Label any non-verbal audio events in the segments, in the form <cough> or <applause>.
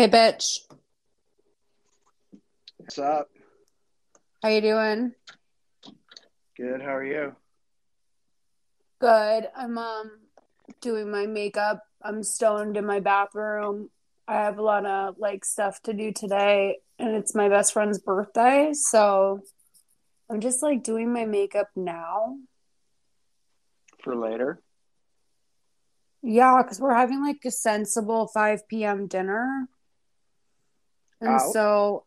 Hey, bitch. What's up? How you doing? Good. How are you? Good. I'm um doing my makeup. I'm stoned in my bathroom. I have a lot of like stuff to do today, and it's my best friend's birthday, so I'm just like doing my makeup now. For later? Yeah, because we're having like a sensible 5 p.m. dinner. And Out? so,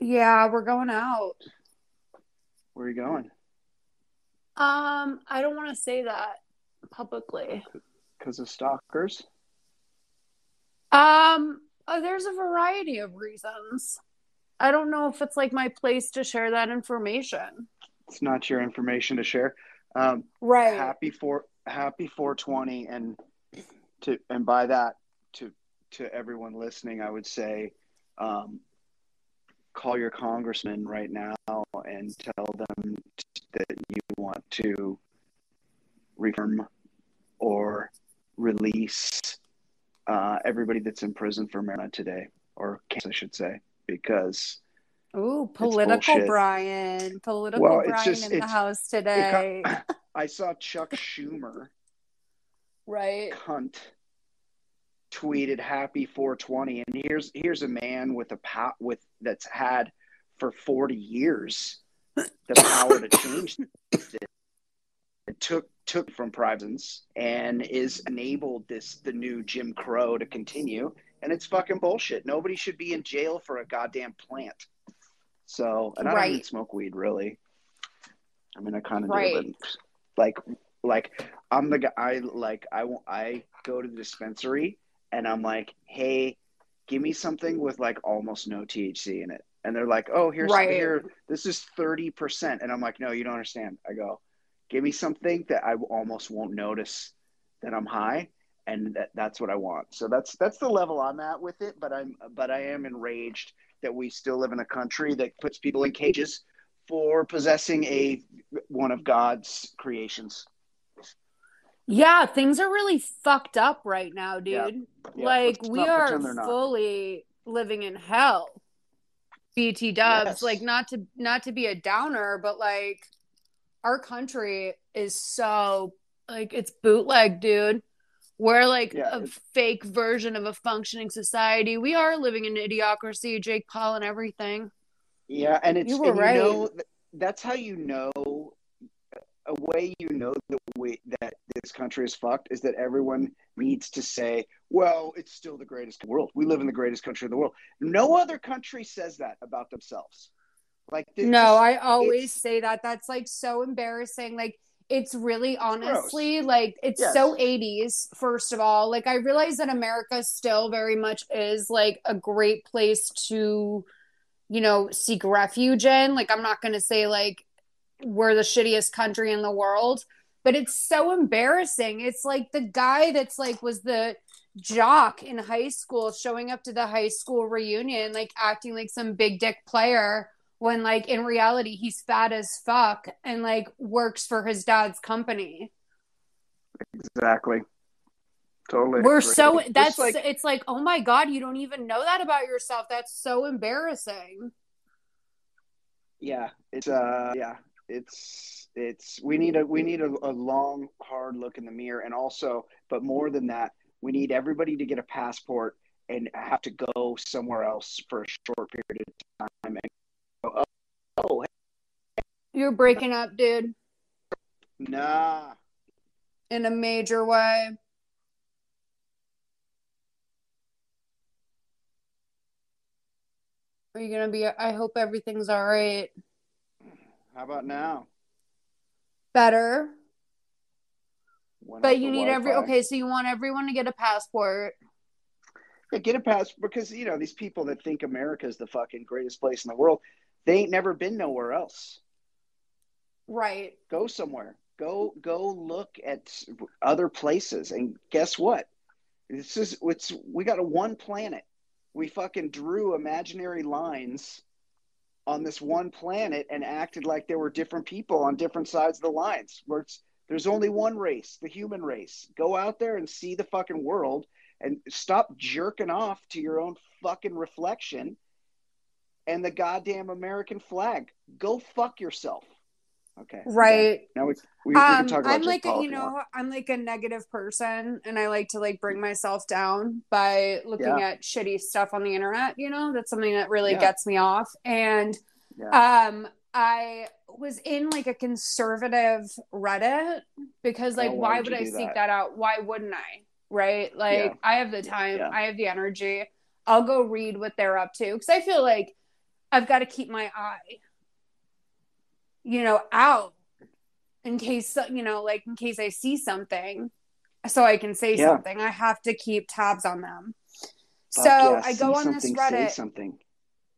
yeah, we're going out. Where are you going? Um, I don't want to say that publicly. Because of stalkers? Um, uh, there's a variety of reasons. I don't know if it's like my place to share that information. It's not your information to share. Um, Right. happy for happy 420, and to and by that to to everyone listening, I would say, um, call your congressman right now and tell them that you want to reform or release uh, everybody that's in prison for marijuana today, or case, I should say, because Ooh, political. Brian. Political Well, Brian just- in the house today. <laughs> I saw Chuck Schumer, <laughs> right. cunt, tweeted "Happy 420," and here's here's a man with a pow- with that's had for 40 years the power to change <coughs> it. It took took from prisons and is enabled this the new Jim Crow to continue, and it's fucking bullshit. Nobody should be in jail for a goddamn plant. So, and I don't even smoke weed really. I mean, I kind of Right. do, but like, like I'm the guy. I like I won't. I go to the dispensary and I'm like, hey, give me something with like almost no THC in it. And they're like, oh, here's Right. here. This is thirty percent. And I'm like, no, you don't understand. I go, give me something that I almost won't notice that I'm high, and that, that's what I want. So that's that's the level I'm at with it. But I'm but I am enraged that we still live in a country that puts people in cages for possessing a one of God's creations. Yeah, things are really fucked up right now, dude. Yeah. Yeah, like let's we are pretend they're not. fully living in hell. BT dubs, Yes. like not to not to be a downer, but like our country is so like it's bootleg, dude. We're like Yeah, a it's- fake version of a functioning society. We are living in idiocracy, Jake Paul and everything. Yeah, and it's You were and right. You know, that's how you know a way you know the way that this country is fucked is that everyone needs to say, "Well, it's still the greatest world. We live in the greatest country in the world." No other country says that about themselves. Like they No, I always say that. That's like so embarrassing. Like it's really honestly like it's Yes. so 80s first of all. Like I realize that America still very much is like a great place to you know seek refuge in. Like I'm not going to say like we're the shittiest country in the world. But it's so embarrassing. It's like the guy that's like was the jock in high school showing up to the high school reunion, like acting like some big dick player when like in reality he's fat as fuck and like works for his dad's company. Exactly. Totally. We're so that's like, it's like, oh my god, you don't even know that about yourself. That's so embarrassing. Yeah, it's uh yeah, it's it's we need a we need a, a long hard look in the mirror and also but more than that, we need everybody to get a passport and have to go somewhere else for a short period of time and go, oh, oh you're breaking up, dude. Nah. In a major way. Are you gonna be? I hope everything's all right. How about now? Better. Went but you need Wi-Fi. every. Okay, so you want everyone to get a passport. Yeah, get a passport because you know these people that think America is the fucking greatest place in the world, they ain't never been nowhere else. Right. Go somewhere. Go go look at other places, and guess what? This is it's we got a one planet we fucking drew imaginary lines on this one planet and acted like there were different people on different sides of the lines. Where it's there's only one race the human race. Go out there and see the fucking world and stop jerking off to your own fucking reflection and the goddamn american flag. Go fuck yourself Okay. Right. Now we, we, we um, I'm like a, you know. I'm like a negative person, and I like to like bring myself down by looking yeah. at shitty stuff on the internet. You know, that's something that really yeah. gets me off. And yeah. um, I was in like a conservative Reddit because like, oh, why, why would I seek that? that? out? Why wouldn't I? Right? Like, I have the time, I have the energy. I'll go read what they're up to because I feel like I've got to keep my eye you know, out in case, you know, like in case I see something so I can say yeah. something. I have to keep tabs on them. Fuck so yeah, I go on this Reddit. something.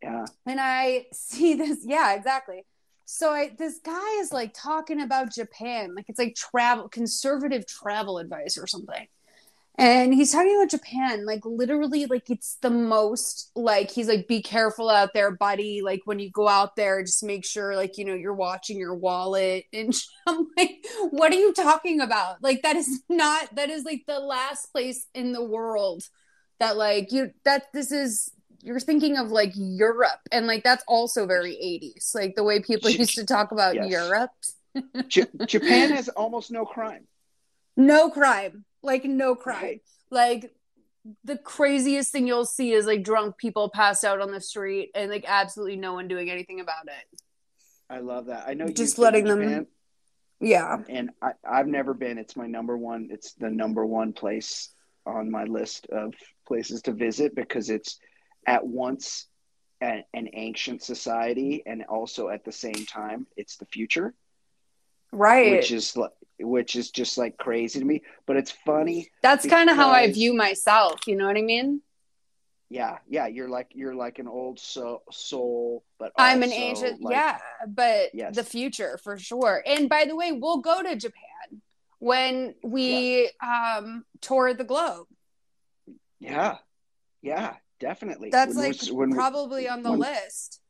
Yeah. And I <laughs> see this. Yeah, exactly. So I, this guy is like talking about Japan, like it's like travel, conservative travel advice or something and he's talking about japan like literally like it's the most like he's like be careful out there buddy. Like when you go out there just make sure like you know you're watching your wallet. <laughs> And i'm like what are you talking about? Like that is not that is like the last place in the world that like you that this is you're thinking of like europe. And like that's also very 80s like the way people used to talk about yes. europe. J- japan <laughs> has almost no crime. No crime like no crime. Right. Like the craziest thing you'll see is like drunk people passed out on the street and like absolutely no one doing anything about it. I love that. I know just letting them. Yeah, and I, I've never been. It's my number one. It's the number one place on my list of places to visit because it's at once an, an ancient society and also at the same time it's the future right which is which is just like crazy to me. But it's funny. That's kind of how I view myself. You know what I mean? Yeah, yeah. You're like you're like an old soul, soul but I'm an ancient. Like, yeah, but yes. the future for sure. And by the way, we'll go to Japan when we yeah. um tour the globe. Yeah, yeah, definitely. That's when like when probably on the when, list.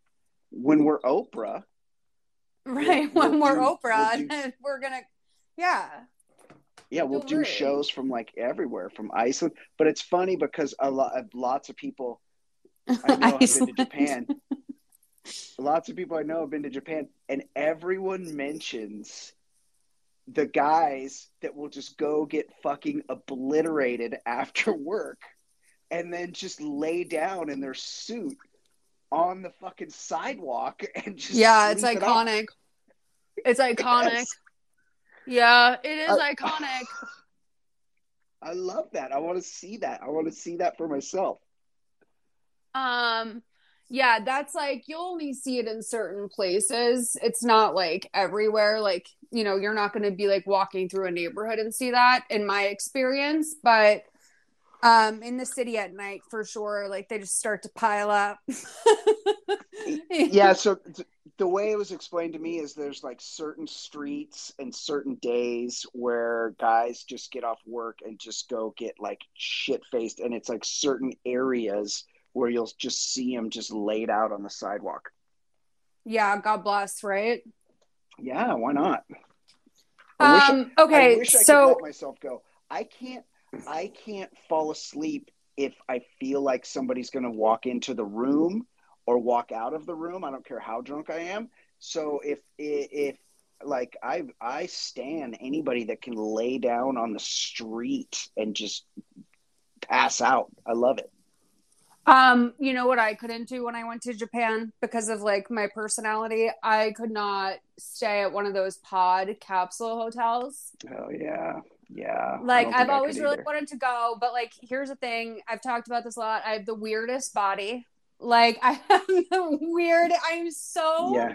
When we're Oprah. Right, <laughs> we'll, when we're do, Oprah, we'll do, we're gonna yeah. Yeah, we'll Don't do worry. shows from like everywhere, from Iceland. But it's funny because a lot, of uh, lots of people I <laughs> know have been to Japan. lots of people I know have been to Japan, and everyone mentions the guys that will just go get fucking obliterated <laughs> after work and then just lay down in their suit on the fucking sidewalk and just yeah it's iconic it it's <laughs> iconic yes. Yeah, it is I, iconic. I love that. I want to see that. I want to see that for myself. Um yeah, that's like you'll only see it in certain places. It's not like everywhere. Like, you know, you're not going to be like walking through a neighborhood and see that in my experience, but Um, in the city at night for sure. Like they just start to pile up. <laughs> yeah. So th- the way it was explained to me is there's like certain streets and certain days where guys just get off work and just go get like shit faced, and it's like certain areas where you'll just see them just laid out on the sidewalk. Yeah, God bless, right? Yeah, why not? Um, I, okay, I wish I so could let myself go. I can't. I can't fall asleep if I feel like somebody's going to walk into the room or walk out of the room. I don't care how drunk I am. So if if like I I stand anybody that can lay down on the street and just pass out. I love it. Um, you know what I couldn't do when I went to Japan because of like my personality? I could not stay at one of those pod capsule hotels. Oh yeah. Yeah. Like I've always really wanted to go, but like here's the thing, I've talked about this a lot. I have the weirdest body. Like <laughs> I have the weird I'm so yeah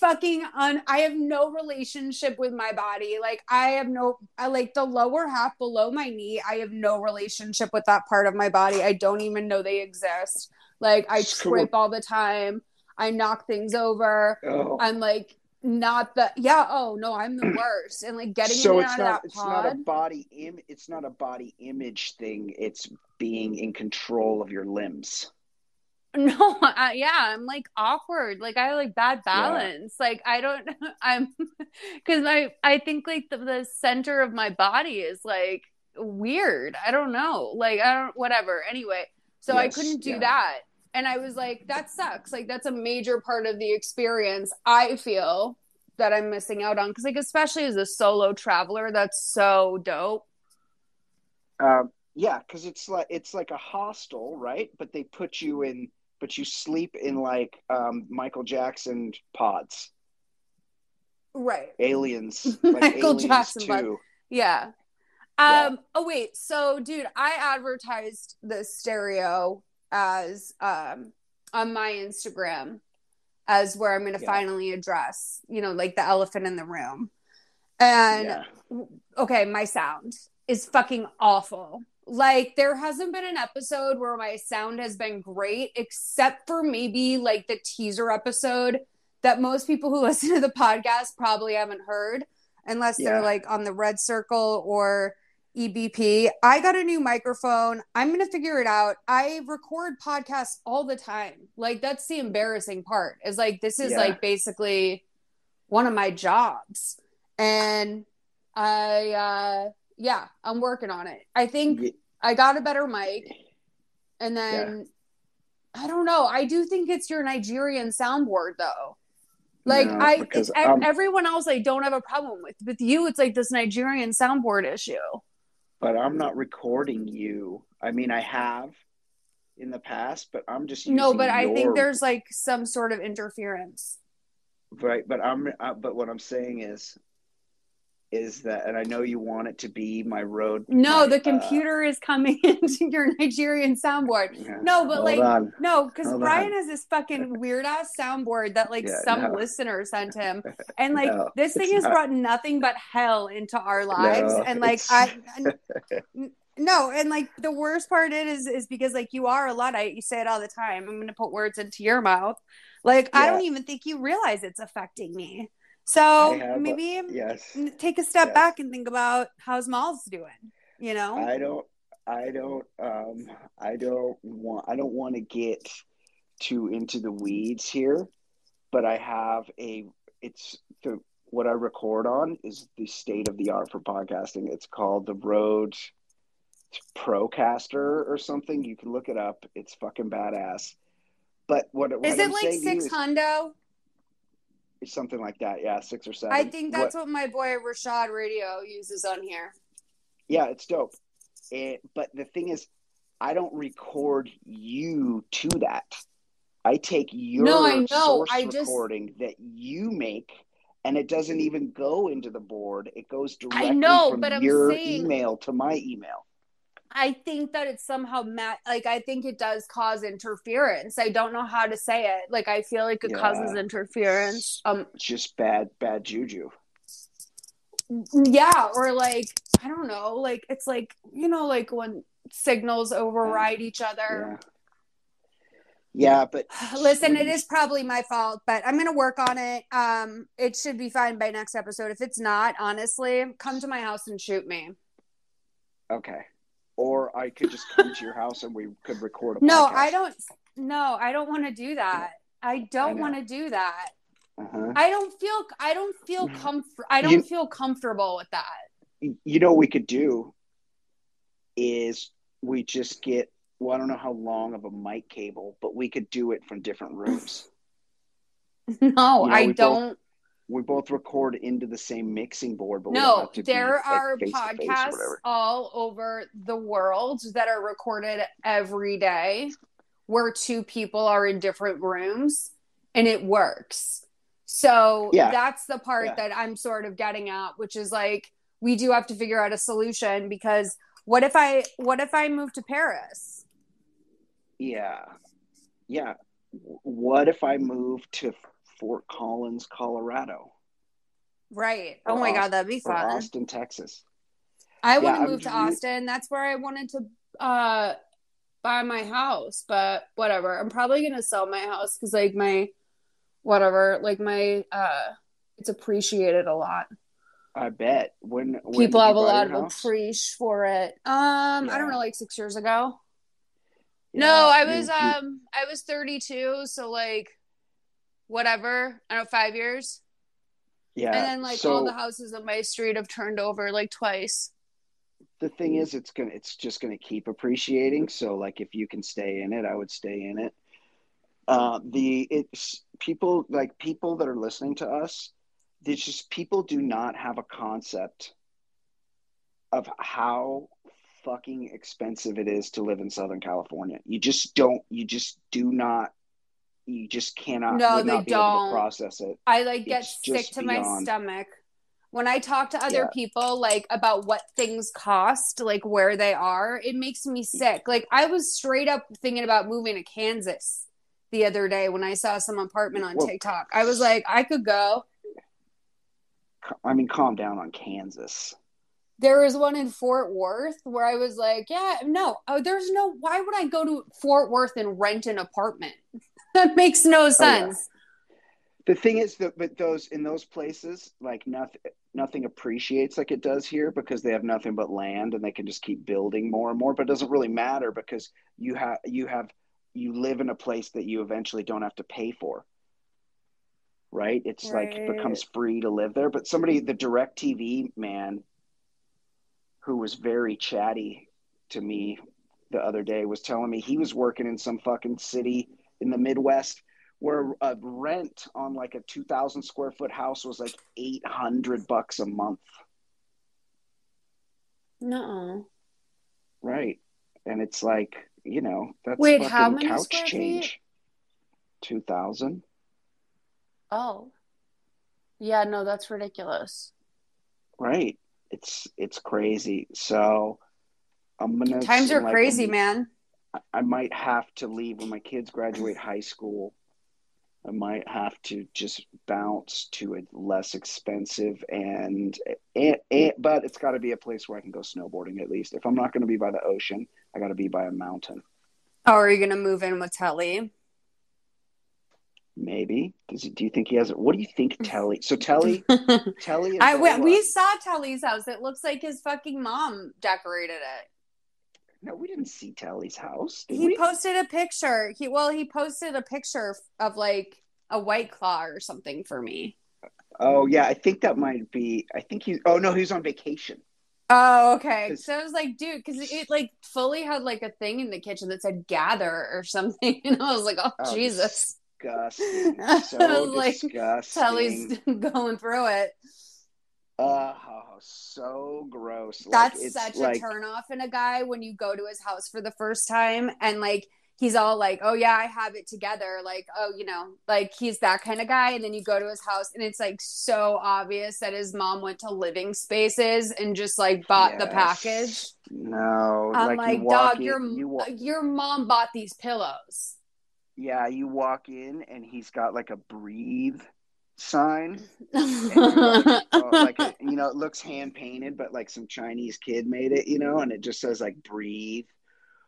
fucking un I have no relationship with my body. Like I have no I like the lower half below my knee, I have no relationship with that part of my body. I don't even know they exist. Like I trip all the time. I knock things over. Oh. I'm like not the yeah, oh no, I'm the <clears throat> worst. And like getting so it's not it's pod, not a body Im- it's not a body image thing. It's being in control of your limbs. <laughs> No, I, yeah, I'm like awkward. Like I have like bad balance. Yeah. Like I don't, <laughs> I'm, <laughs> because I I think like the, the center of my body is like weird. I don't know. Like I don't whatever. Anyway, so yes, I couldn't do yeah. that, and I was like, that sucks. Like that's a major part of the experience. I feel that I'm missing out on because like especially as a solo traveler, that's so dope. Um. Yeah, because it's like it's like a hostel, right? But they put you in but you sleep in like um, Michael Jackson pods. Right. Aliens. <laughs> Like Michael aliens Jackson too. Yeah. Um, yeah. oh wait, so dude, I advertised the stereo as um on my Instagram as where I'm gonna yeah. finally address, you know, like the elephant in the room. And yeah. okay, my sound is fucking awful. Like there hasn't been an episode where my sound has been great, except for maybe like the teaser episode that most people who <laughs> listen to the podcast probably haven't heard, unless yeah. they're like on the red circle or EBP. I got a new microphone. I'm going to figure it out. I record podcasts all the time. Like that's the embarrassing part. Is like this is yeah. like basically one of my jobs. And I uh yeah, I'm working on it. I think yeah. I got a better mic, and then yeah. I don't know. I do think it's your Nigerian soundboard though. Like no, I, everyone else, I don't have a problem with. With you, it's like this Nigerian soundboard issue. But I'm not recording you. I mean, I have in the past, but I'm just no. But your... I think there's like some sort of interference. Right, but I'm. Uh, but what I'm saying is, is that and i know you want it to be my Rode no my, the uh, computer uh, is coming <laughs> into your nigerian soundboard yeah, no but like on. no because brian on. has this fucking weird ass soundboard that like yeah, some no. listener sent him <laughs> and like no, this thing has not. brought nothing but hell into our lives no, and like i <laughs> no and like the worst part is is because like you are a luddite you say it all the time i'm gonna put words into your mouth like yeah. i don't even think you realize it's affecting me so have, maybe yes, take a step yes. back and think about how's Malls doing. You know, I don't, I don't, um, I don't want, I don't want to get too into the weeds here, but I have a, it's the what I record on is the state of the art for podcasting. It's called the Rode Procaster or something. You can look it up. It's fucking badass. But what, what is it I'm like six hundo? Something like that. Yeah, six or seven. I think that's what, what my boy Rashad Radio uses on here. Yeah, it's dope. It, but the thing is, I don't record you to that. I take your no, I know. source I recording just... that you make, and it doesn't even go into the board. It goes directly know, from but your saying... email to my email. I think that it's somehow ma- like I think it does cause interference. I don't know how to say it. Like I feel like it yeah. causes interference. Um just bad bad juju. Yeah, or like I don't know, like it's like you know like when signals override each other. Yeah. Yeah, but <sighs> Listen, it is probably my fault, but I'm gonna work on it. Um, it should be fine by next episode. If it's not, honestly, come to my house and shoot me. okay. Or I could just come to your house and we could record a No, podcast. I don't. No, I don't want to do that. I don't want to do that. Uh-huh. I don't feel. I don't feel comfort. I don't You- feel comfortable with that. you know what we could do is we just get well i don't know how long of a mic cable but we could do it from different rooms <laughs> No, know, I don't. We both record into the same mixing board but we No, have to be, there like, are face to face or podcasts all over the world that are recorded every day where two people are in different rooms and it works. So Yeah. that's the part Yeah. that I'm sort of getting at, which is like we do have to figure out a solution because what if I what if I move to Paris? yeah yeah what if i move to fort collins colorado Right. Oh my Aust- god, that'd be fun. austin texas I want Yeah, to move to Austin. That's where I wanted to uh buy my house, but whatever. I'm probably gonna sell my house because like my whatever, like my uh it's appreciated a lot. i bet when, when People have a lot of appreciation for it. Um, I don't know, like six years ago. Yeah, no, I was you- um I was 32, so like whatever. I don't know, five years. yeah and then like so all the houses on my street have turned over like twice. the thing is it's gonna it's just gonna keep appreciating so like if you can stay in it i would stay in it uh the it's people like people that are listening to us there's just people do not have a concept of how fucking expensive it is to live in southern california you just don't you just do not you just cannot No, they not be don't. process it I like get It's sick to my stomach when I talk to other Yeah. people like about what things cost, like where they are. It makes me sick. Like I was straight up thinking about moving to Kansas the other day when I saw some apartment on Well- TikTok. I was like, I could go. i mean calm down on kansas There was one in Fort Worth where I was like, yeah, no, oh, there's no. Why would I go to Fort Worth and rent an apartment? That makes no oh, sense. the thing is that but those in those places like nothing nothing appreciates like it does here because they have nothing but land and they can just keep building more and more but it doesn't really matter because you have you have you live in a place that you eventually don't have to pay for. Right? It's like it becomes free to live there but somebody the direct tv man who was very chatty to me the other day was telling me he was working in some fucking city in the midwest where a rent on like a 2000 square foot house was like 800 bucks a month No. right and it's like you know that's Wait, fucking how many couch change 2000 Oh. Yeah, no, that's ridiculous. right it's it's crazy so i'm gonna Times are crazy, man. I might have to leave when my kids graduate high school. I might have to just bounce to a less expensive and, and, and but it's got to be a place where I can go snowboarding at least. If I'm not going to be by the ocean, I got to be by a mountain. Oh, are you gonna move in with Telly? Maybe. Does he, do you think he has it? What do you think, Telly? So Telly, <laughs> Telly. Is I We uh, saw Telly's house. It looks like his fucking mom decorated it. No, we didn't see Telly's house. He we? posted a picture. He well, he posted a picture of like a white claw or something for me. oh yeah, I think that might be. I think he's. Oh no, he's on vacation. Oh, okay. So I was like, dude, because it like fully had like a thing in the kitchen that said "gather" or something, <laughs> and I was like, oh, Oh, Jesus, Disgusting. I <laughs> So like, disgusting. Telly's <laughs> going through it. Oh, so gross. That's it's such like, a turnoff in a guy when you go to his house for the first time and like he's all like, "Oh yeah, I have it together." Like, "Oh, you know, like he's that kind of guy." And then you go to his house and it's like so obvious that his mom went to Living Spaces and just like bought the package. No, I'm like, like, "Dog, in, your you wa- your mom bought these pillows." yeah, you walk in and he's got like a breathe sign. Like, <laughs> oh, like you know, it looks hand painted, but like some Chinese kid made it, you know, and it just says like breathe.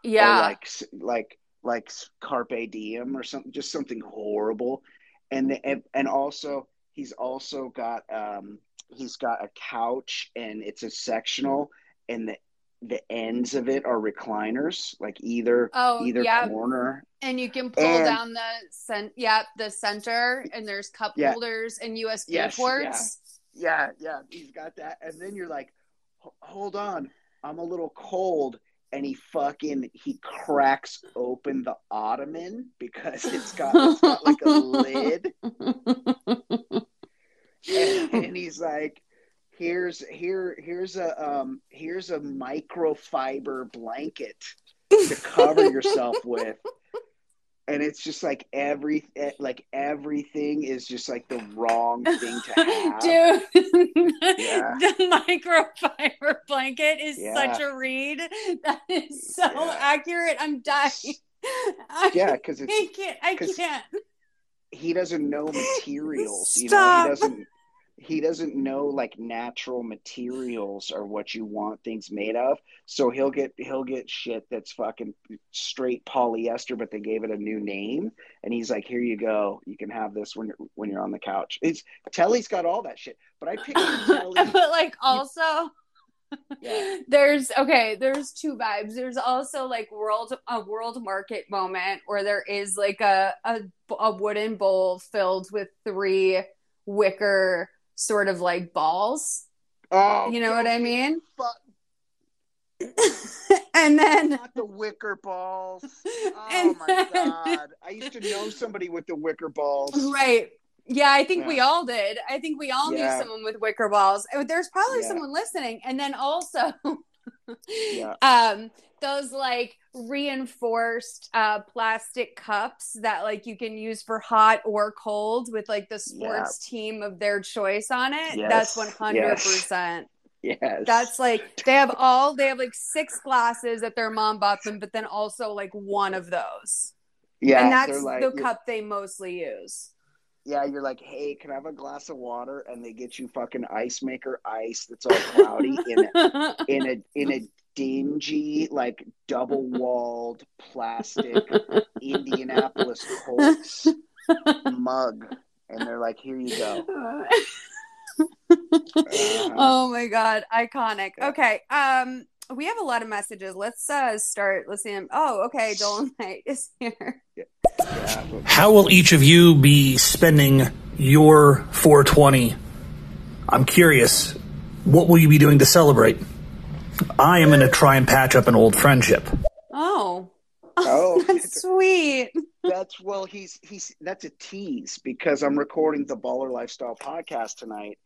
Yeah. like like like carpe diem or something just something horrible and the, and, and also he's also got um he's got a couch and it's a sectional and the the ends of it are recliners like either Oh, either yeah. corner And you can pull And- down the cent yeah, the center and there's cup Yeah. holders and USB Yes, ports. yeah yeah he's got that and then you're like hold on i'm a little cold and he fucking he cracks open the ottoman because it's got, it's got like a <laughs> lid <laughs> and, and he's like here's here here's a um here's a microfiber blanket to cover yourself <laughs> with and it's just like every eh, like everything is just like the wrong thing to <laughs> have Dude, <laughs> Yeah. the microfiber blanket is Yeah. such a read. That is so Yeah. accurate. I'm dying. I, yeah because it's I can't. I can't. he doesn't know materials you know Stop. he doesn't he doesn't know like natural materials or what you want things made of. So he'll get he'll get shit that's fucking straight polyester but they gave it a new name. And he's like here you go. You can have this when you're when you're on the couch. It's telly's got all that shit but i picture <laughs> telly <laughs> but like also Yeah. <laughs> there's okay there's two vibes. There's also like world a world market moment where there is like a a, a wooden bowl filled with three wicker sort of like balls oh you know what i mean <laughs> <laughs> and then not the wicker balls <laughs> oh my then- god i used to know somebody with the wicker balls Right. Yeah, I think we all did. I think we all Yeah. knew someone with wicker balls. There's probably Yeah. someone listening. And then also Yeah. um those like reinforced uh plastic cups that like you can use for hot or cold with like the sports team of their choice on it. Yes. That's 100%. yes That's like they have all they have like six glasses that their mom bought them, but then also like one of those. yeah and that's like, the cup they mostly use. yeah, you're like, hey, can I have a glass of water? And they get you fucking ice maker ice that's all cloudy in a, in a in a <laughs> dingy, like double walled plastic <laughs> Indianapolis Colts mug, and they're like, here you go. <laughs> Uh-huh. oh my god, iconic. Okay, um, we have a lot of messages. Let's uh start listening. Oh, okay, Dolomite <laughs> is here. Yeah, How will each of you be spending your 420? I'm curious. What will you be doing to celebrate? I am going to try and patch up an old friendship. Oh, <laughs> Oh, that's sweet. That's well, he's he's that's a tease because I'm recording the Baller Lifestyle podcast tonight,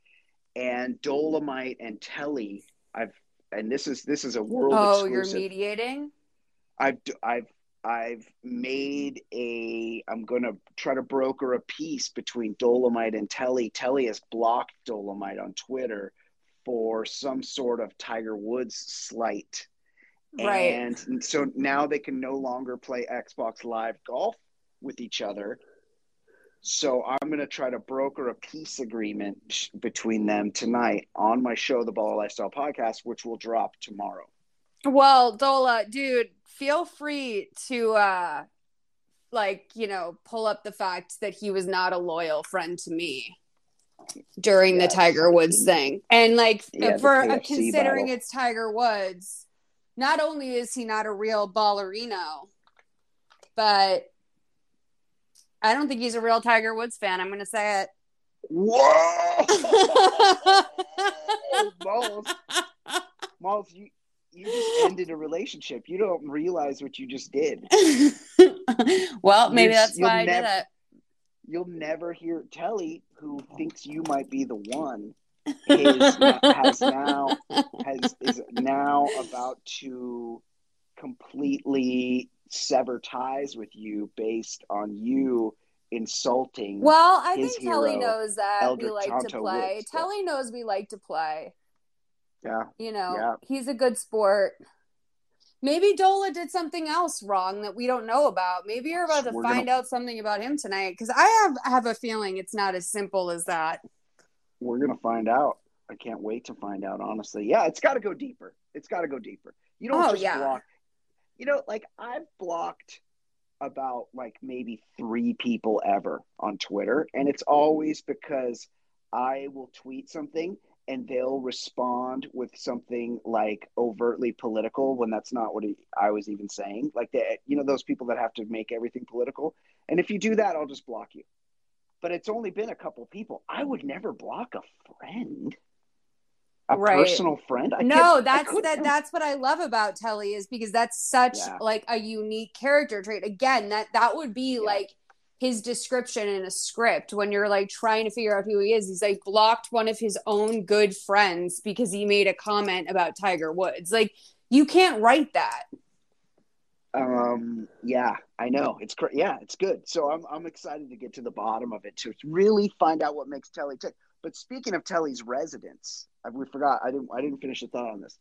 and Dolomite and Telly. I've and this is this is a world Oh, you're mediating. I've I've I've made a. I'm gonna try to broker a peace between Dolomite and Telly. Telly has blocked Dolomite on Twitter for some sort of Tiger Woods slight. Right. And so now they can no longer play Xbox Live golf with each other. So I'm going to try to broker a peace agreement between them tonight on my show, the Baller Lifestyle Podcast, which will drop tomorrow. Well, Dola, dude, feel free to uh like, you know, pull up the fact that he was not a loyal friend to me during Yes. the Tiger Woods thing. And like Yeah, for uh, considering battle. it's Tiger Woods, not only is he not a real ballerino, but I don't think he's a real Tiger Woods fan. I'm going to say it. Whoa! <laughs> Malls, you, you just ended a relationship. You don't realize what you just did. <laughs> well, maybe You'll- that's why I did it. You'll never hear Telly, who oh. thinks you might be the one, <laughs> is, has now has is now about to completely sever ties with you based on you insulting. Well, I think Telly knows that we like to play. Woods, Telly knows we like to play. Yeah, You know, Yeah. he's a good sport. Maybe Dola did something else wrong that we don't know about. Maybe you're about to We're find gonna- out something about him tonight because I have have a feeling it's not as simple as that. we're gonna find out. I can't wait to find out. Honestly, yeah, it's got to go deeper. It's got to go deeper. You don't Oh, just yeah. block. you know, like I've blocked about like maybe three people ever on Twitter, and it's mm-hmm. always because I will tweet something and they'll respond with something like overtly political when that's not what I was even saying. Like that, you know, those people that have to make everything political. And if you do that, I'll just block you. But it's only been a couple people. I would never block a friend a right. personal friend. I no, that's that. That's what I love about Telly is because that's such yeah. like a unique character trait. Again, that that would be yeah. like his description in a script when you're like trying to figure out who he is. He's like blocked one of his own good friends because he made a comment about Tiger Woods. Like you can't write that. Um. Yeah, I know. It's cr- yeah, it's good. So I'm I'm excited to get to the bottom of it to really find out what makes Telly tick. But speaking of Telly's residence, I, we forgot. I didn't. I didn't finish a thought on this.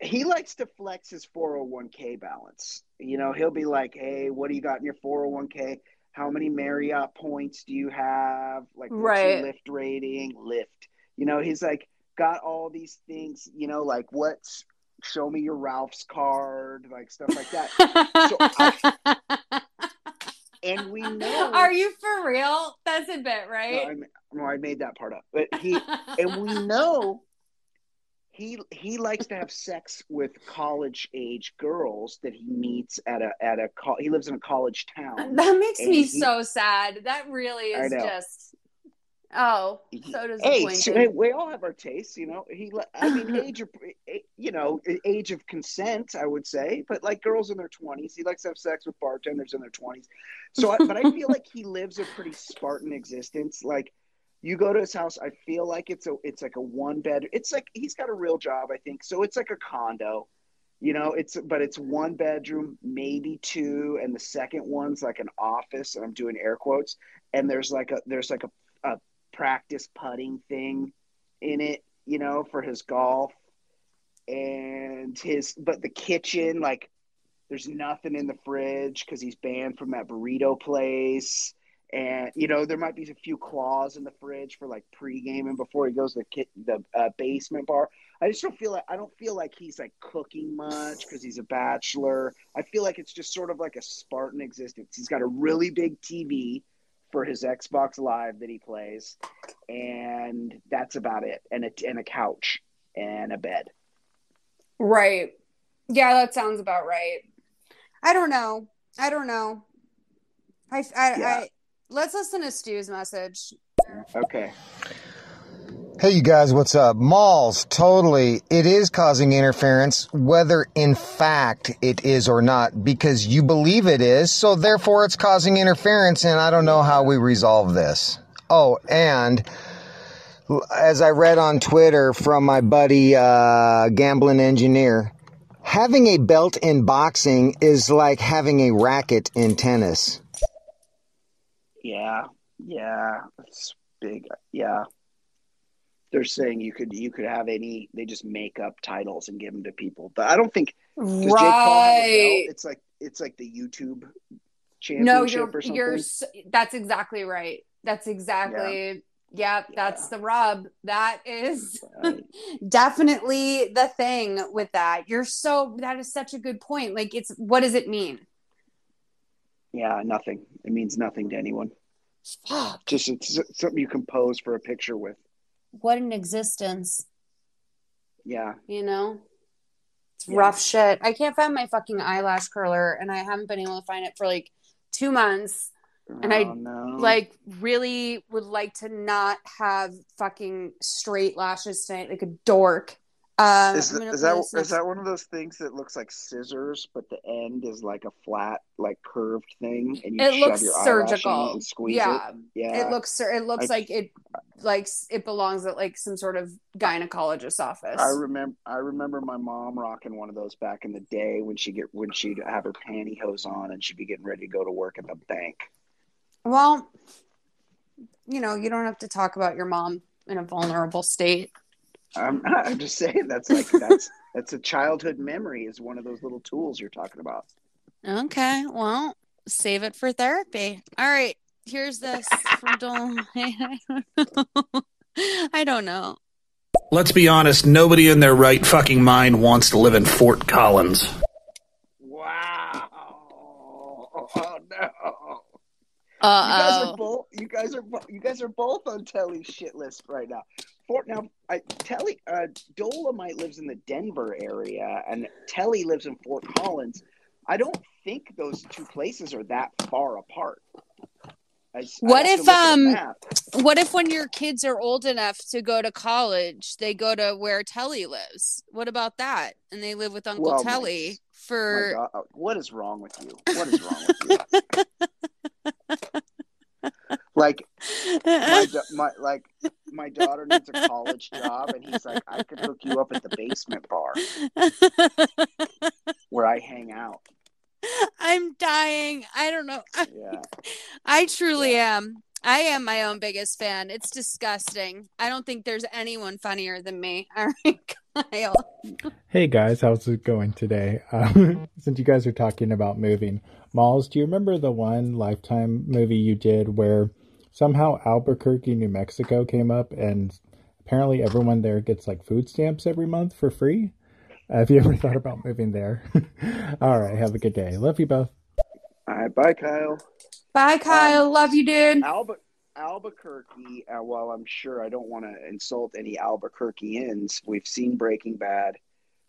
He likes to flex his 401k balance. You know, he'll be like, "Hey, what do you got in your 401k? How many Marriott points do you have? Like, what's right. your Lyft rating? Lift. You know, he's like got all these things. You know, like what's show me your Ralph's card, like stuff like that. so I, and we know. Are you for real? That's a bit, right? No, no, I made that part up. But he <laughs> and we know he he likes to have sex with college age girls that he meets at a at a he lives in a college town. <laughs> That makes me he, so sad. That really is just Oh, so disappointing. Hey, so, hey, we all have our tastes, you know. He, I mean, <laughs> age of, you know, age of consent, I would say, but like girls in their twenties, he likes to have sex with bartenders in their twenties. So, I, but I feel like he lives a pretty Spartan existence. Like, you go to his house, I feel like it's a, it's like a one bed. It's like he's got a real job, I think. So it's like a condo, you know. It's but it's one bedroom, maybe two, and the second one's like an office, and I'm doing air quotes. And there's like a there's like a, a practice putting thing in it, you know, for his golf and his but the kitchen like there's nothing in the fridge because he's banned from that burrito place and you know there might be a few claws in the fridge for like pre-gaming before he goes to the kit, the uh, basement bar i just don't feel like i don't feel like he's like cooking much because he's a bachelor i feel like it's just sort of like a spartan existence he's got a really big tv for his Xbox Live that he plays, and that's about it. And a and a couch and a bed. Right. Yeah, that sounds about right. I don't know. I don't know. I I, yeah. I let's listen to Stu's message. Okay. Hey, you guys, what's up? Malls, totally. It is causing interference, whether in fact it is or not, because you believe it is, so therefore it's causing interference, and I don't know how we resolve this. Oh, and as I read on Twitter from my buddy, uh, Gambling Engineer, having a belt in boxing is like having a racket in tennis. Yeah, yeah, it's big. Yeah they're saying you could you could have any they just make up titles and give them to people but i don't think right it's like it's like the youtube championship no, you're, or something you're that's exactly right that's exactly yeah. Yep, yeah. that's the rub. That is right. <laughs> definitely the thing with that. You're so that is such a good point. Like it's what does it mean? Yeah, nothing. It means nothing to anyone. Fuck. Just it's something you compose for a picture with what an existence. Yeah. You know? It's yeah. rough shit. I can't find my fucking eyelash curler and I haven't been able to find it for like two months. And oh, I no. like really would like to not have fucking straight lashes tonight, like a dork. Um, is, is that is that one of those things that looks like scissors, but the end is like a flat, like curved thing, and you it shove looks your surgical and squeeze yeah. it? Yeah, it looks it looks I, like it like it belongs at like some sort of gynecologist office. I remember I remember my mom rocking one of those back in the day when she get when she'd have her pantyhose on and she'd be getting ready to go to work at the bank. Well, you know, you don't have to talk about your mom in a vulnerable state. I'm, <laughs> I'm just saying that's like that's that's a childhood memory is one of those little tools you're talking about. Okay, well, save it for therapy. All right, here's this from Dolan. <laughs> I don't know. Let's be honest, nobody in their right fucking mind wants to live in Fort Collins. Wow. <laughs> Oh no. Uh-oh. You guys are both you guys are you guys are both on Telly's shit list right now. Fort now, I Telly. Uh, Dolomite lives in the Denver area, and Telly lives in Fort Collins. I don't think those two places are that far apart. I, What to if, look at a um, what if when your kids are old enough to go to college, they go to where Telly lives? What about that? And they live with Uncle Well, Telly My for God, uh, what is wrong with you? What is wrong with you? <laughs> like my, my like my daughter needs a college job, and he's like, I could hook you up at the basement bar <laughs> where I hang out. I'm dying. I don't know. <laughs> Yeah. I truly am. I am my own biggest fan. It's disgusting. I don't think there's anyone funnier than me. <laughs> All right, Kyle. Hey guys, how's it going today? Um, since you guys are talking about moving, Malls, do you remember the one Lifetime movie you did where somehow Albuquerque, New Mexico came up and apparently everyone there gets like food stamps every month for free? Uh, have you <laughs> ever thought about moving there? <laughs> All right, have a good day. Love you both. All right. Bye, Kyle. Bye, Kyle. Love you, dude. Albu- Albuquerque, uh, while I'm sure I don't want to insult any Albuquerqueans, we've seen Breaking Bad.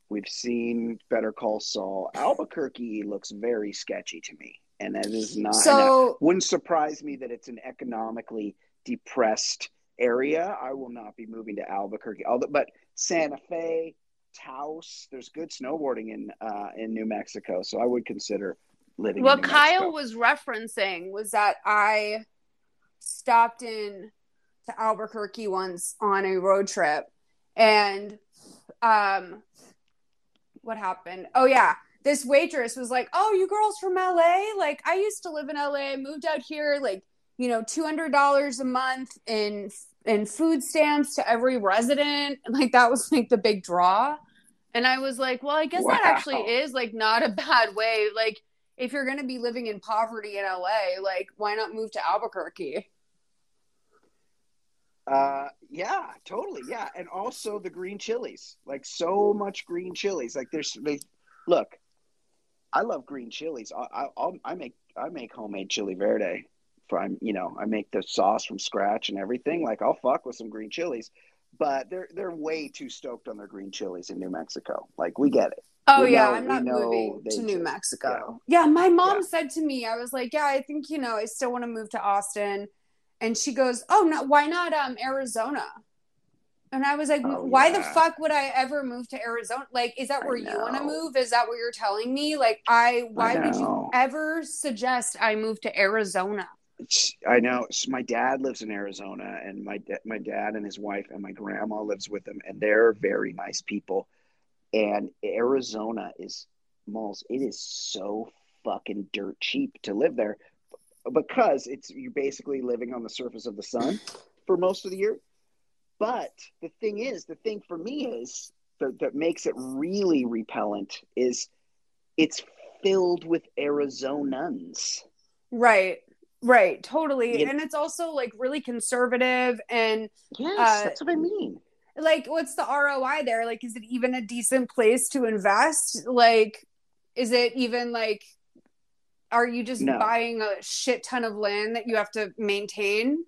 We've seen Better Call Saul. Albuquerque looks very sketchy to me. And that is not, So, wouldn't surprise me that it's an economically depressed area. I will not be moving to Albuquerque. Although, but Santa Fe, Taos, there's good snowboarding in uh, in New Mexico, so I would consider living. in what Kyle Mexico. was referencing was that I stopped in to Albuquerque once on a road trip, and um, what happened? Oh yeah, this waitress was like, "Oh, you girls from LA? Like, I used to live in LA. I moved out here. Like, you know, two hundred dollars a month in in food stamps to every resident. And <laughs> like that was like the big draw." And I was like, "Well, I guess that actually is like not a <laughs> bad way. Like, if you're going to be living in poverty in LA, like, why not move to Albuquerque?" Uh, yeah, totally. Yeah, and also the green chilies, like so much green chilies. Like there's they look. I love green chilies. I I I'll, make I make homemade chili verde. For I'm you know I make the sauce from scratch and everything. Like I'll fuck with some green chilies, but they're they're way too stoked on their green chilies in New Mexico. Like we get it. Oh We yeah, know- I'm not moving to New. Mexico. Yeah, my mom Yeah. said to me, I was like, "Yeah, I think you know, I still want to move to Austin," and she goes, "Oh no, why not um Arizona?" And I was like, Oh, "Why the fuck would I ever move to Arizona? Like, is that where you want to move? Is that what you're telling me? Like, I why would you ever suggest I move to Arizona?" I know. So my dad lives in Arizona, and my my dad and his wife and my grandma lives with them, and they're very nice people. And Arizona is malls. It is so fucking dirt cheap to live there because it's you're basically living on the surface of the sun for most of the year. But the thing is, the thing for me is that, that makes it really repellent is it's filled with Arizonans. Right. Right, totally. Yeah. And it's also like really conservative and Yes, Uh, that's what I mean. like what's the ROI there? Like is it even a decent place to invest? Like is it even like are you just No. buying a shit ton of land that you have to maintain?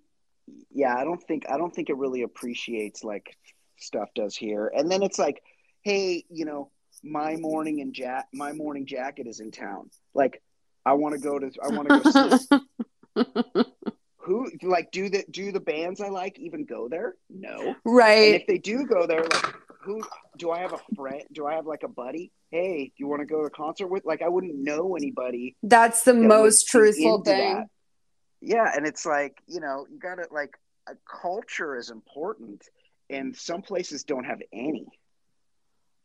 Yeah, I don't think I don't think it really appreciates like stuff does here. And then it's like, hey, you know, my morning and jack my morning jacket is in town. Like, I want to go to I want to go see <laughs> who like do the do the bands I like even go there? No. And right. if they do go there, like who do I have a friend? Do I have like a buddy? Hey, do you want to go to a concert with? Like, I wouldn't know anybody That's the that most truthful thing. that. Yeah, and it's like you know you got to like a culture is important, and some places don't have any.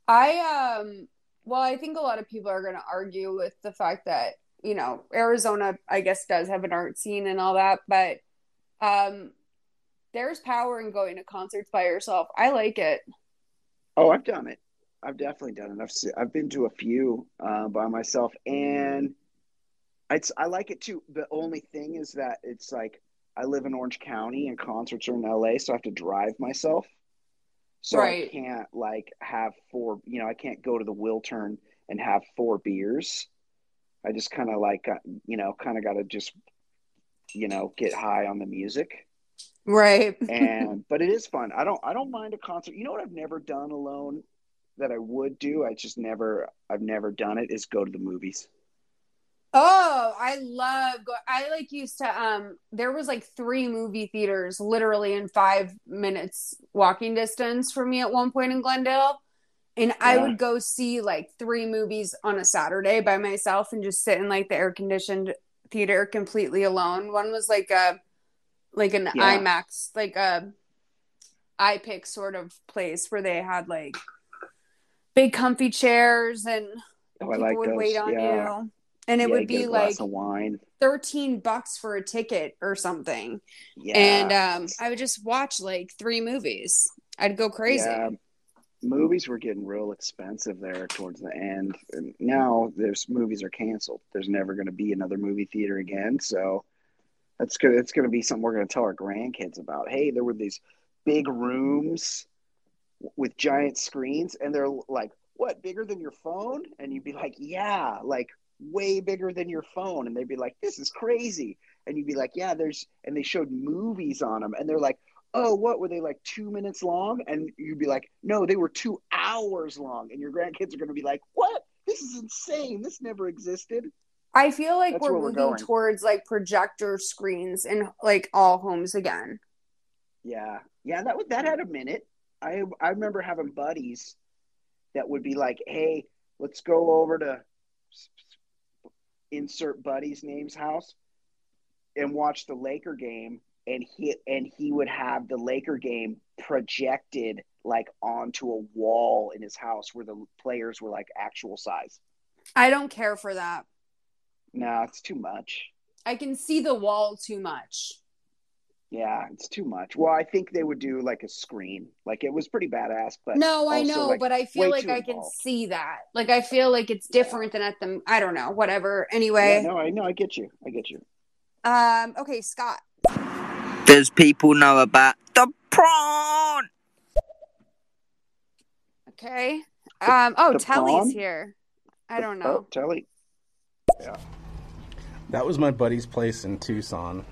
I um well, I think a lot of people are going to argue with the fact that, you know, Arizona I guess does have an art scene and all that, but um there's power in going to concerts by yourself. I like it. Oh, I've done it. I've definitely done it. I've I've been to a few uh, by myself, and it's I like it too. The only thing is that it's like I live in Orange County, and concerts are in LA, so I have to drive myself. So Right. I can't like have four. You know, I can't go to the Wiltern and have four beers. I just kind of like uh, you know, kind of got to just you know, get high on the music. Right. <laughs> and but it is fun. I don't I don't mind a concert. You know what I've never done alone that I would do. I just never I've never done it is go to the movies. Oh, I love go I like used to um there was like three movie theaters literally in 5 minutes walking distance from me at one point in Glendale. And I would go see like three movies on a Saturday by myself and just sit in like the air conditioned theater completely alone. One was like a like an Yeah. IMAX, like a iPic sort of place where they had like big comfy chairs and Oh, I people like would those. wait on yeah. you. And it Yeah, would be like wine. 13 bucks for a ticket or something. Yeah. And um, I would just watch like three movies. I'd go crazy. Yeah. Movies were getting real expensive there towards the end. And now there's movies are canceled. There's never going to be another movie theater again. So that's good. It's going to be something we're going to tell our grandkids about. Hey, there were these big rooms with giant screens, and they're like, what, bigger than your phone? And you'd be like, yeah, like way bigger than your phone. And they'd be like, this is crazy. And you'd be like, yeah, there's, and they showed movies on them, and they're like, oh, what were they like two minutes long? And you'd be like, no, they were two hours long. And your grandkids are going to be like, what? This is insane. This never existed. I feel like That's we're moving towards like projector screens in like all homes again. Yeah, yeah, that would that had a minute. I I remember having buddies that would be like, "Hey, let's go over to insert buddy's name's house and watch the Laker game." And he and he would have the Laker game projected like onto a wall in his house where the players were like actual size. I don't care for that. No, it's too much. I can see the wall too much. Yeah, it's too much. Well, I think they would do like a screen. Like it was pretty badass, but no, I know, like, but I feel like I can involved. see that. Like I feel like it's different than at the I don't know, whatever. Anyway, Yeah, no, I know, I get you. I get you. um okay, Scott. Does people know about the prawn? Okay. Um oh, the Telly's prawn? here. I don't know. Oh, know. Telly. That was my buddy's place in Tucson,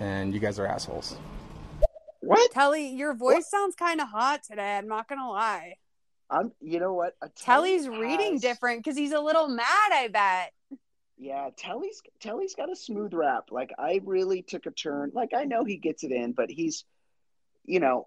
and you guys are assholes. What? Telly, your voice sounds kind of hot today. I'm not gonna lie. I'm. You know what? A Telly's Telly reading different because he's a little mad. I bet. Yeah, Telly's Telly's got a smooth rap. Like I really took a turn. Like I know he gets it in, but he's, you know,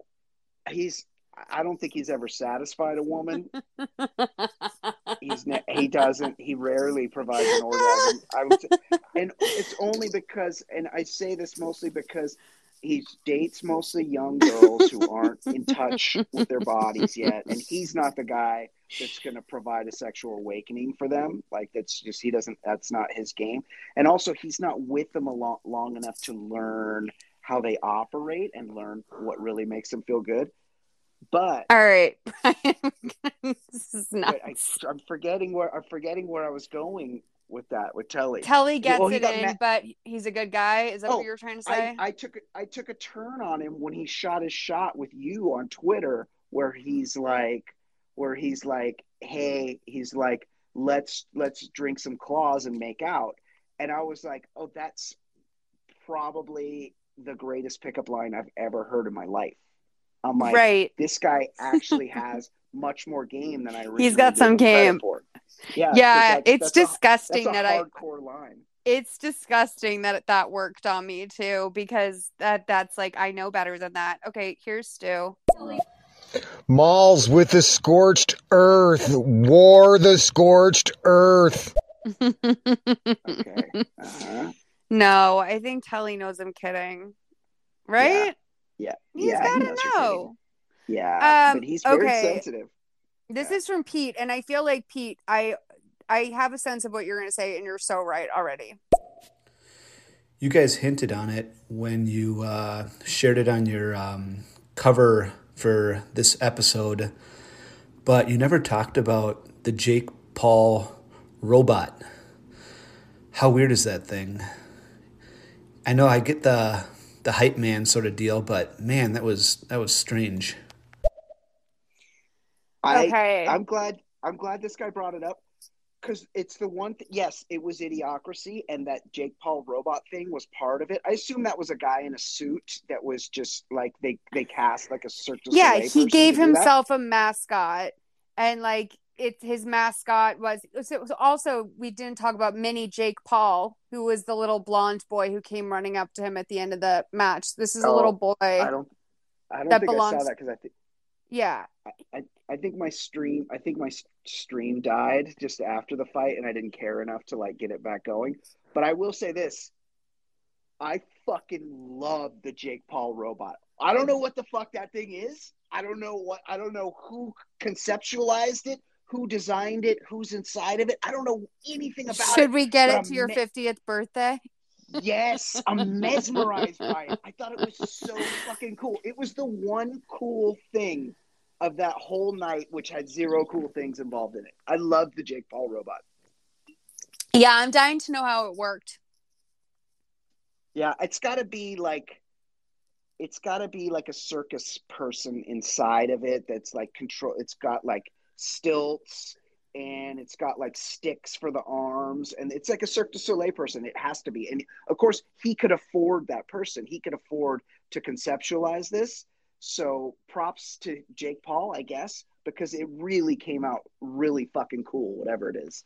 he's. I don't think he's ever satisfied a woman. <laughs> He's ne- he doesn't. He rarely provides an orgasm. I would, say, and it's only because, and I say this mostly because he dates mostly young girls who aren't in touch with their bodies yet, and he's not the guy that's going to provide a sexual awakening for them. Like that's just he doesn't. That's not his game. And also, he's not with them a long, long enough to learn how they operate and learn what really makes them feel good. But All right, <laughs> <laughs> this is but I. I'm forgetting where I'm forgetting where I was going with that with Telly. Telly gets Well, it in, mad- but he's a good guy. Is that Oh, what you were trying to say? I, I took I took a turn on him when he shot his shot with you on Twitter, where he's like, where he's like, hey, he's like, let's let's drink some claws and make out, and I was like, oh, that's probably the greatest pickup line I've ever heard in my life. I'm like, right. this guy <laughs> actually has much more game than I. Originally He's got some game. For. Yeah, Yeah, 'cause that's- it's that's a- disgusting that's a that I. line. It's disgusting that that worked on me too because that that's like I know better than that. Okay, here's Stu. Malls with the scorched earth. War the scorched earth. Okay. Uh-huh. <laughs> no, I think Telly knows I'm kidding. Right? Yeah. He's yeah, gotta knows know. Yeah, Um, but he's very okay. sensitive. This Yeah. is from Pete, and I feel like Pete, I I have a sense of what you're gonna say, and you're so right already. You guys hinted on it when you uh, shared it on your um, cover for this episode, but you never talked about the Jake Paul robot. How weird is that thing? I know I get the the hype man sort of deal, but man, that was that was strange. I, Okay. I'm glad. I'm glad this guy brought it up because it's the one. Th- yes, it was Idiocracy, and that Jake Paul robot thing was part of it. I assume that was a guy in a suit that was just like they they cast like a Cirque yeah he gave to that. himself a mascot and like it's his mascot was so was also we didn't talk about mini jake paul who was the little blonde boy who came running up to him at the end of the match this is a Oh, little boy I don't. I don't that think I belongs- saw that because I think yeah I, I think my stream I think my stream died just after the fight and I didn't care enough to like get it back going. But I will say this. I fucking love the Jake Paul robot. I don't know what the fuck that thing is. I don't know what I don't know who conceptualized it, who designed it, who's inside of it. I don't know anything about it. should we get it I'm to your me- 50th birthday Yes, I'm <laughs> mesmerized by it. I thought it was so fucking cool. It was the one cool thing of that whole night, which had zero cool things involved in it. I love the Jake Paul robot. yeah i'm dying to know how it worked Yeah, it's got to be like, it's got to be like a circus person inside of it that's like control. It's got like stilts and it's got like sticks for the arms and it's like a Cirque du Soleil person. It has to be. And of course, he could afford that person. He could afford to conceptualize this. So props to Jake Paul, I guess, because it really came out really fucking cool, whatever it is.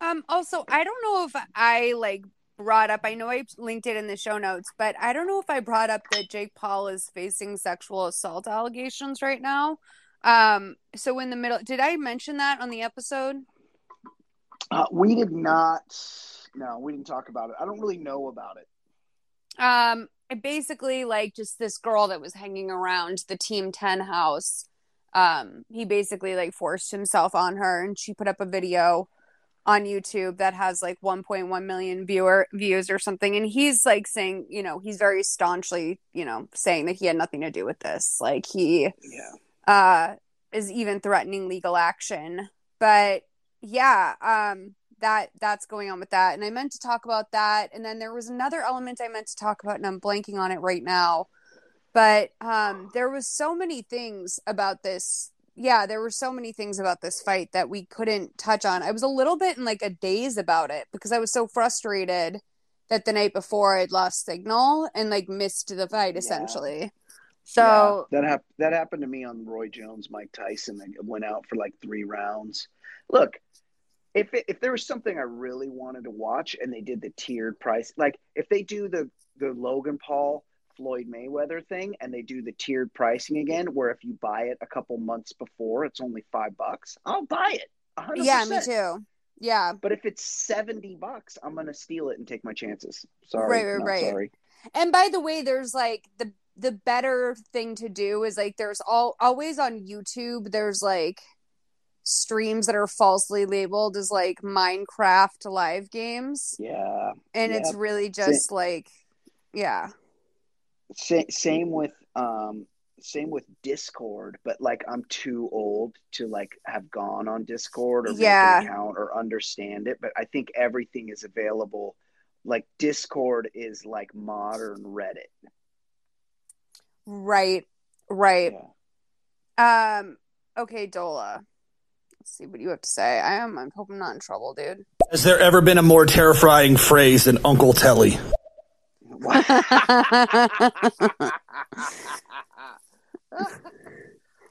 Um, also, I don't know if I like brought up, I know I linked it in the show notes, but I don't know if I brought up that Jake Paul is facing sexual assault allegations right now. Um, so in the middle, did I mention that on the episode? Uh, we did not, no, we didn't talk about it. I don't really know about it. Um, basically like just this girl that was hanging around the Team 10 house. Um, he basically like forced himself on her and she put up a video on YouTube that has like 1.1 million viewer views or something and he's like saying, you know, he's very staunchly, you know, saying that he had nothing to do with this. Like he Yeah. Uh is even threatening legal action. But yeah, um that that's going on with that. And I meant to talk about that. And then there was another element I meant to talk about and I'm blanking on it right now. But um there was so many things about this. Yeah, there were so many things about this fight that we couldn't touch on. I was a little bit in like a daze about it because I was so frustrated that the night before I'd lost signal and like missed the fight essentially. So Yeah, that hap- that happened to me on Roy Jones, Mike Tyson. I went out for like three rounds. Look, if it, if there was something I really wanted to watch, and they did the tiered price, like if they do the the Logan Paul Floyd Mayweather thing, and they do the tiered pricing again, where if you buy it a couple months before, it's only five bucks, I'll buy it. 100%. yeah, me too. Yeah. But if it's seventy bucks, I'm gonna steal it and take my chances. Sorry, Right, right, right. sorry. And by the way, there's like the the better thing to do is like there's all always on YouTube there's like streams that are falsely labeled as like Minecraft live games Yeah, and yeah. it's really just like yeah. Sa- same with um same with discord but like i'm too old to like have gone on discord or Yeah. account or understand it but i think everything is available like discord is like modern reddit Right. Right. Um okay, Dola. Let's see what you have to say. I am I hope I'm not in trouble, dude. Has there ever been a more terrifying phrase than Uncle Telly? <laughs> <laughs>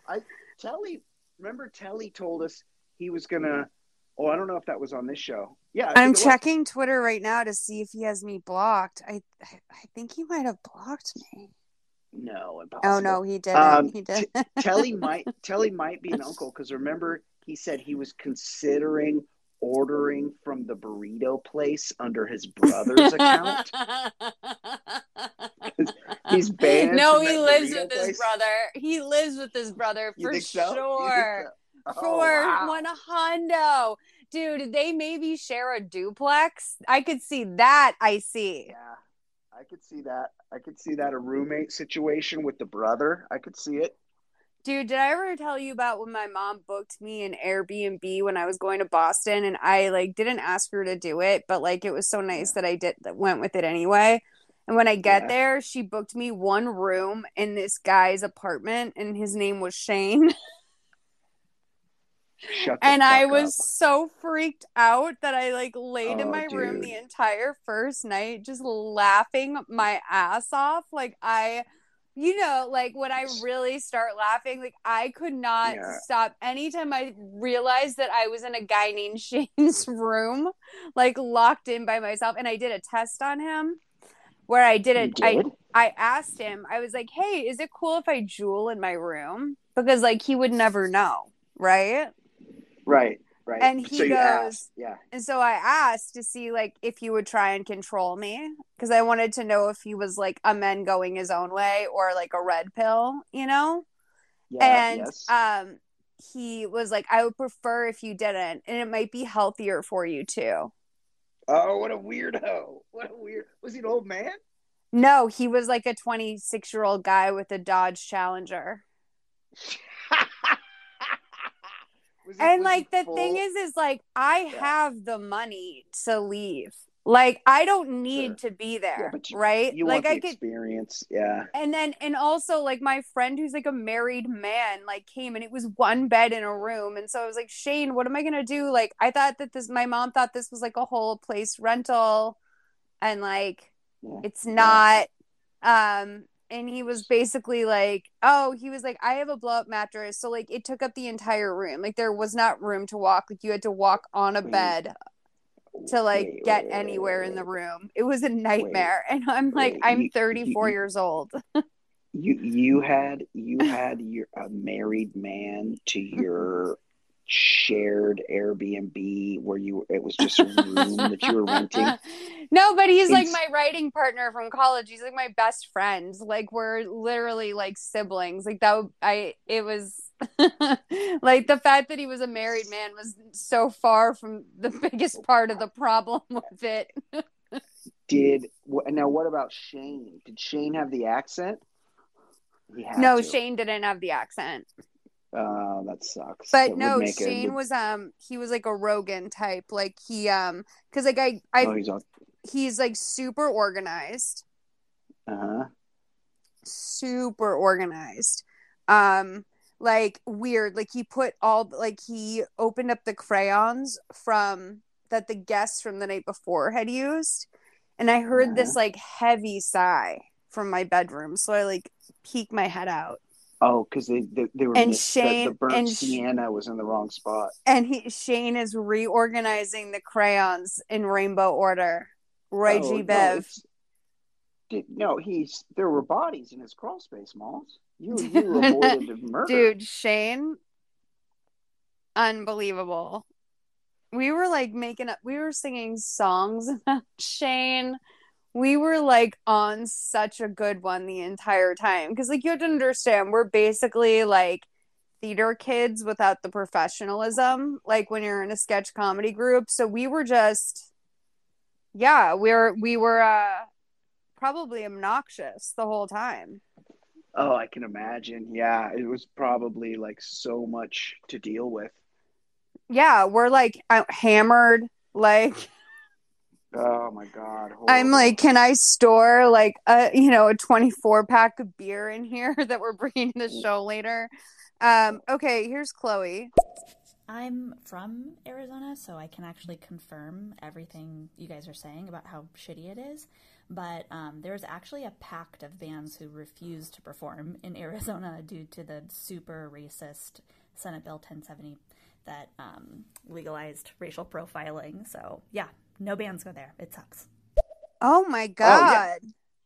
i telly remember telly told us he was gonna oh i don't know if that was on this show yeah I think I'm it was. checking Twitter right now to see if he has me blocked. I I I think he might have blocked me. No impossible. Oh no, he didn't. Um, he did. T- Telly <laughs> might Telly might be an uncle because remember he said he was considering ordering from the burrito place under his brother's account. <laughs> He's banned. no, he lives with his brother. He lives with his brother for so? Sure. so? Oh, For wow. one hundo. Dude, they maybe share a duplex. I could see that. I see. Yeah, I could see that. I could see that a roommate situation with the brother. I could see it. Dude, did I ever tell you about when my mom booked me an Airbnb when I was going to Boston and I like didn't ask her to do it, but like it was so nice that I did that went with it anyway. And when I get Yeah. there, she booked me one room in this guy's apartment and his name was Shane. <laughs> And I was up. so freaked out that I like laid in Oh, my room the entire first night just laughing my ass off. Like I you know, like when I really start laughing, like I could not Yeah. stop. Anytime I realized that I was in a guy named <laughs> Shane's room, like locked in by myself, and I did a test on him where I did it. I? I asked him, I was like, "Hey, is it cool if I Juul in my room?" Because like he would never know, right? Right, right. And he so goes- asked, yeah. And so I asked to see like if he would try and control me because I wanted to know if he was like a man going his own way or like a red pill, you know? Yeah, and yes. um he was like I would prefer if you didn't and it might be healthier for you too. oh, what a weirdo! What a weird. Was he an old man? No, he was like a 26-year-old guy with a Dodge Challenger. <laughs> And like the full- thing is is like i have the money to leave. Like i don't need to be there Yeah, you, right? You like want i could experience, yeah. and then and also like my friend who's like a married man like came and it was one bed in a room. And so i was like shane what am i gonna do? Like i thought that this my mom thought this was like a whole place rental. And like Yeah. it's not um and he was basically like oh he was like i have a blow up mattress. So like it took up the entire room. Like there was not room to walk. Like you had to walk on a bed to like Wait, get wait, anywhere wait, in the room. It was a nightmare and i'm like i'm you- 34 you- years old. <laughs> You you had you had your a married man to <laughs> your shared Airbnb where you it was just a room that you were renting. <laughs> no but he's like my writing partner from college he's like my best friend like we're literally like siblings like that would- i it was <laughs> like the fact that he was a married man was so far from the <laughs> biggest part of the problem with it Did now what about Shane? Did Shane have the accent? No to. shane didn't have the accent Oh, that sucks. but would no make it- shane was um he was like a rogan type like he um because like i i Oh, he's on. he's like super organized Uh huh. super organized um like weird like he put all like he opened up the crayons from that the guests from the night before had used and i heard this like heavy sigh from my bedroom so i like peeked my head out Oh, because they, they they were And miss- the- the, Shane- burnt and sienna was in the wrong spot. and he shane is reorganizing the crayons in rainbow order roy Oh, g no, bev it's- Did, no, he's there were bodies in his crawl space, Malls. You <laughs> you avoided the murder. Dude, Shane, unbelievable. We were like making up, we were singing songs <laughs> about Shane. We were like on such a good one the entire time. Cause like you have to understand, we're basically like theater kids without the professionalism, like when you're in a sketch comedy group. So we were just, yeah, we were, we were, uh, probably obnoxious the whole time. Oh, I can imagine. Yeah, it was probably like so much to deal with. yeah we're like hammered like Oh my god. i'm like can i store like a you know a 24 pack of beer in here <laughs> that we're bringing to the show later um okay here's chloe I'm from Arizona, so I can actually confirm everything you guys are saying about how shitty it is. But um, there's actually a pact of bands who refuse to perform in <laughs> Arizona due to the super racist Senate Bill 1070 that um, legalized racial profiling. So, yeah, no bands go there. It sucks. oh my oh, god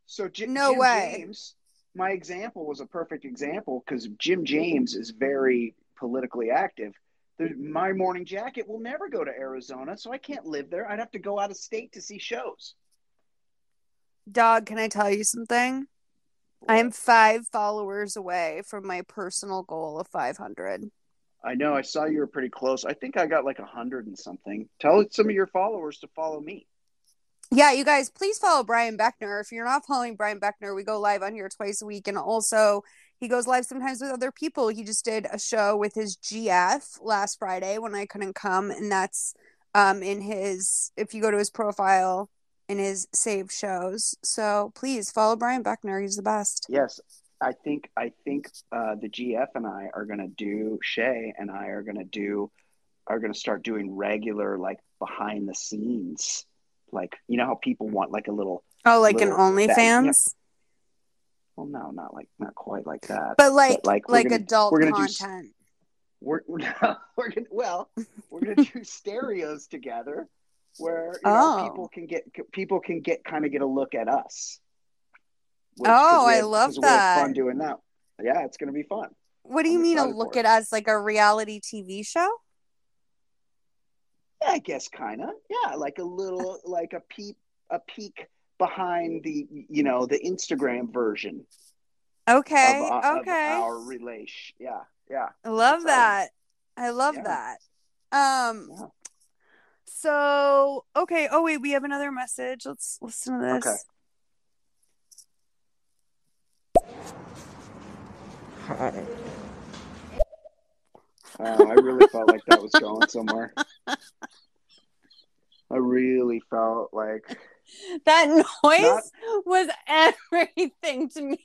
So J- No Jim way. James, my example was a perfect example because Jim James is very politically active. The, my morning jacket will never go to Arizona, so I can't live there. I'd have to go out of state to see shows. dog can i tell you something i am five followers away from my personal goal of 500 I know. I saw you were pretty close. I think I got like a hundred and something. Tell some of your followers to follow me. yeah, you guys, please follow Brian Beckner. If you're not following Brian Beckner, we go live on here twice a week. And also, he goes live sometimes with other people. He just did a show with his GF last Friday when I couldn't come. And that's um, in his, if you go to his profile, in his saved shows. So please follow Brian Beckner. He's the best. Yes, I think I think uh, the GF and I are gonna do Shay and I are gonna do are gonna start doing regular like behind the scenes, like you know how people want like a little Oh, like an little OnlyFans? yeah. Well, no, not like not quite like that. But like like like, gonna, adult we're gonna do content. we're we're, <laughs> we're gonna well we're gonna do <laughs> stereos together where you know, Oh. people can get people can get kind of get a look at us. Which- Oh, I love had fun that. doing that. Yeah, it's gonna be fun. What do you I'm mean a look at us like a reality TV show? Yeah, I guess kind of. Yeah, like a little <laughs> like a peep a peek behind the you know the Instagram version Okay, of, uh, okay. of our relation. Yeah, yeah. I love that. I love Yeah. that. Um so okay, oh wait, we have another message. Let's listen to this. Okay. Uh, I really felt like that was going somewhere. I really felt like That noise Not- was everything to me.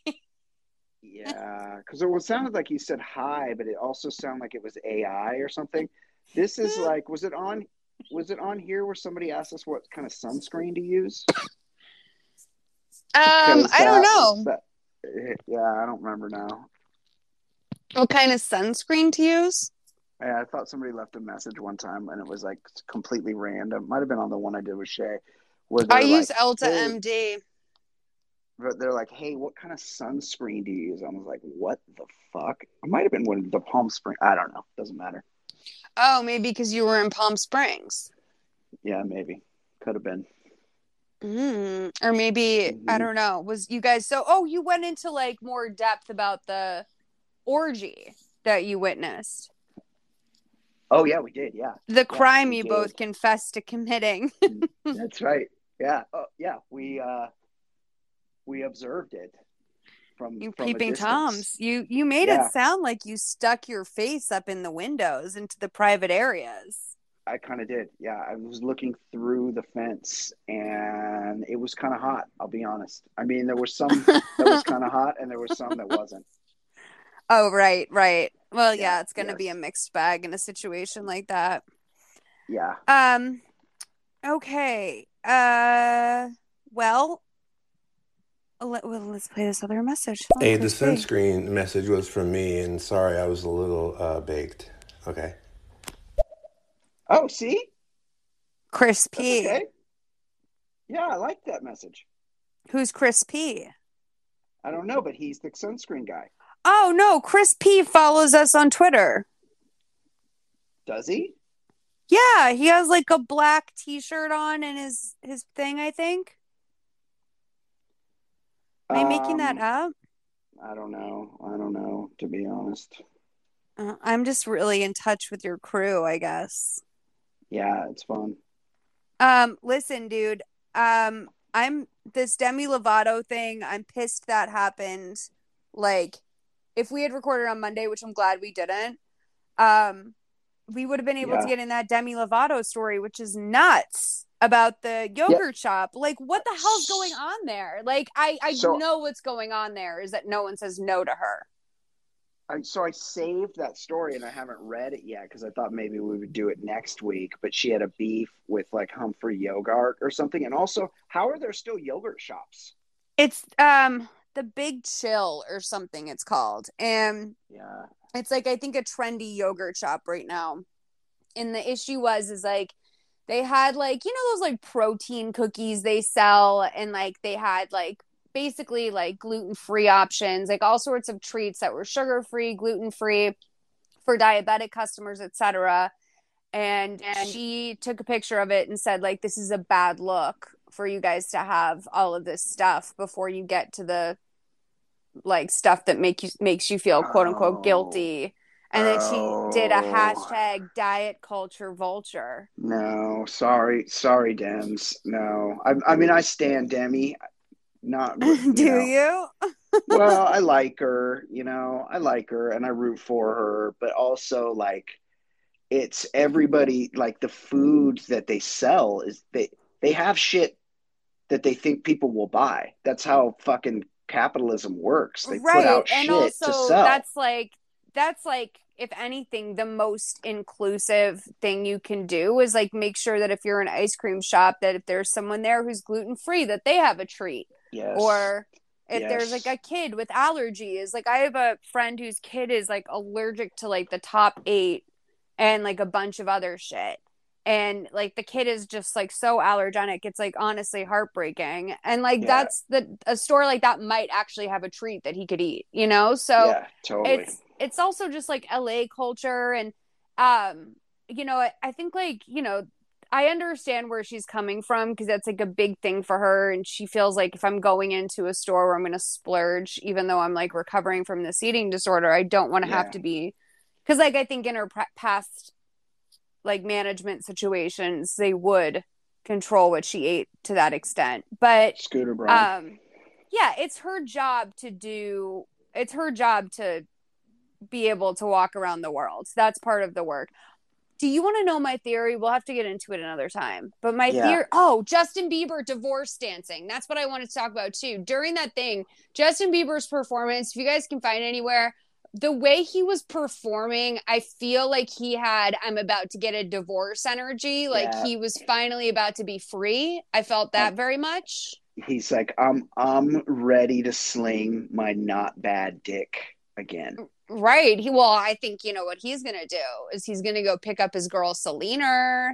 yeah, because it was sounded like he said hi, but it also sounded like it was AI or something. This is <laughs> like, was it on? Was it on here where somebody asked us what kind of sunscreen to use? Um, Because I don't that- know. that- yeah, I don't remember now. What kind of sunscreen to use? Yeah, I thought somebody left a message one time and it was like completely random. Might have been on the one I did with Shay. Where I they're use like, Elta "Hey," MD. But they're like, "Hey, what kind of sunscreen do you use?" I was like, "What the fuck?" It might have been one of the Palm Spring. I don't know. Doesn't matter. Oh, maybe because you were in Palm Springs. Yeah, maybe could have been. Mm. Or maybe Mm-hmm. I don't know. Was you guys so? Oh, you went into like more depth about the orgy that you witnessed, Oh yeah, we did. Yeah, the Yeah, crime you did. both confessed to committing. <laughs> That's right. Yeah. Oh yeah. We uh we observed it from you from peeping toms. You you made Yeah. it sound like you stuck your face up in the windows into the private areas. I kind of did. Yeah, I was looking through the fence, and it was kind of hot. I'll be honest. I mean, there was some that was kind of <laughs> hot, and there was some that wasn't. Oh, right, right. Well, yeah, Yeah, it's going to yes. be a mixed bag in a situation like that. Yeah. Um okay. Uh well, let, well let's play this other message. Oh, Hey, the let's see. sunscreen message was from me, and sorry I was a little uh, baked. Okay. Oh, see, Chris P. okay. Yeah, I like that message. Who's Chris P? I don't know, but he's the sunscreen guy. Oh no, Chris P follows us on Twitter. Does he? Yeah, he has like a black t-shirt on and his his thing, I think. Am I making that Um, up? I don't know. I don't know, to be honest. Uh, I'm just really in touch with your crew, I guess. Yeah, it's fun. Um, listen, dude. Um, I'm this Demi Lovato thing. I'm pissed that happened. Like, if we had recorded on Monday, which I'm glad we didn't, um, we would have been able to get in that Demi Lovato story, which is nuts about the yogurt shop. Like, what the hell's going on there? Like, I I So- know what's going on there is that no one says no to her. I, so I saved that story and I haven't read it yet because I thought maybe we would do it next week. But she had a beef with like Humphrey Yogurt or something. And also, how are there still yogurt shops? It's um the Big Chill or something. It's called, and Yeah. it's like I think a trendy yogurt shop right now. And the issue was is like they had like you know those like protein cookies they sell and like they had like basically like gluten-free options, like all sorts of treats that were sugar-free, gluten-free for diabetic customers, etc. And, and she took a picture of it and said like this is a bad look for you guys to have all of this stuff before you get to the like stuff that make you makes you feel quote unquote oh. guilty and then she did a Oh. hashtag diet culture vulture No, sorry, sorry, Dems. No, I, I mean I stand Demi. Not <laughs> you do know. you well, I <laughs> like her, you know, I like her and I root for her, but also like it's everybody like the food that they sell is they they have shit that they think people will buy. That's how fucking capitalism works. They right. put out and shit also to sell. that's like that's like if anything, the most inclusive thing you can do is like make sure that if you're an ice cream shop, that if there's someone there who's gluten free, that they have a treat. Yes. Or if Yes. there's like a kid with allergies, like I have a friend whose kid is like allergic to like the top eight and like a bunch of other shit. And like the kid is just like so allergenic, it's like honestly heartbreaking. And like Yeah. that's the a store like that might actually have a treat that he could eat, you know? So yeah, totally. it's it's also just like LA culture and um you know I, I think like you know I understand where she's coming from because that's like a big thing for her and she feels like if I'm going into a store where I'm going to splurge even though I'm like recovering from this eating disorder I don't want to have to be cuz like I think in her past like management situations they would control what she ate to that extent. But Scooter Braun. um yeah it's her job to do it's her job to be able to walk around the world. That's part of the work. Do you want to know my theory? We'll have to get into it another time. But my Yeah. theory oh justin bieber divorce dancing. That's what i wanted to talk about too. During that thing justin bieber's performance if you guys can find it anywhere the way he was performing i feel like he had i'm about to get a divorce energy like Yeah. he was finally about to be free i felt that Um, very much He's like, I'm I'm ready to sling my not bad dick again. Right. He well, I think you know what he's gonna do is he's gonna go pick up his girl Selena.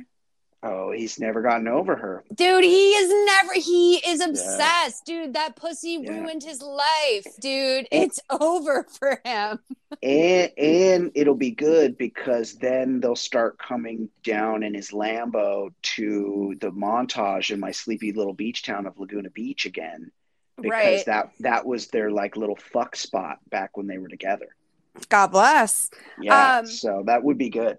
Oh, he's never gotten over her. Dude, he is never he is obsessed. Dude, that pussy ruined his life. Dude, it's <laughs> over for him. and and it'll be good because then they'll start coming down in his Lambo to the montage in my sleepy little beach town of Laguna Beach again because Right. that that was their like little fuck spot back when they were together. God bless. Yeah, Um, so that would be good.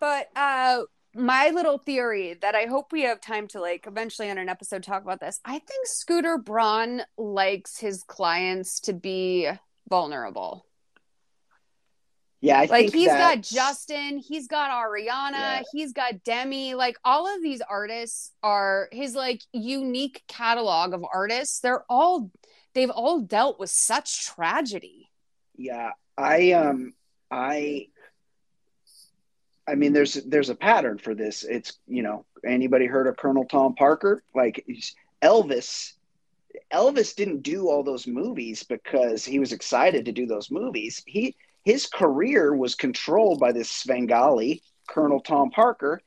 But uh my little theory that I hope we have time to like eventually on an episode talk about this. I think Scooter Braun likes his clients to be vulnerable. Yeah, I like he's got Justin, he's got Ariana, Yeah. he's got Demi. Like all of these artists are his like unique catalog of artists. They're all they've all dealt with such tragedy. Yeah, I um I I mean there's there's a pattern for this. It's, you know, anybody heard of Colonel Tom Parker? Like Elvis Elvis didn't do all those movies because he was excited to do those movies. He his career was controlled by this Svengali, Colonel Tom Parker,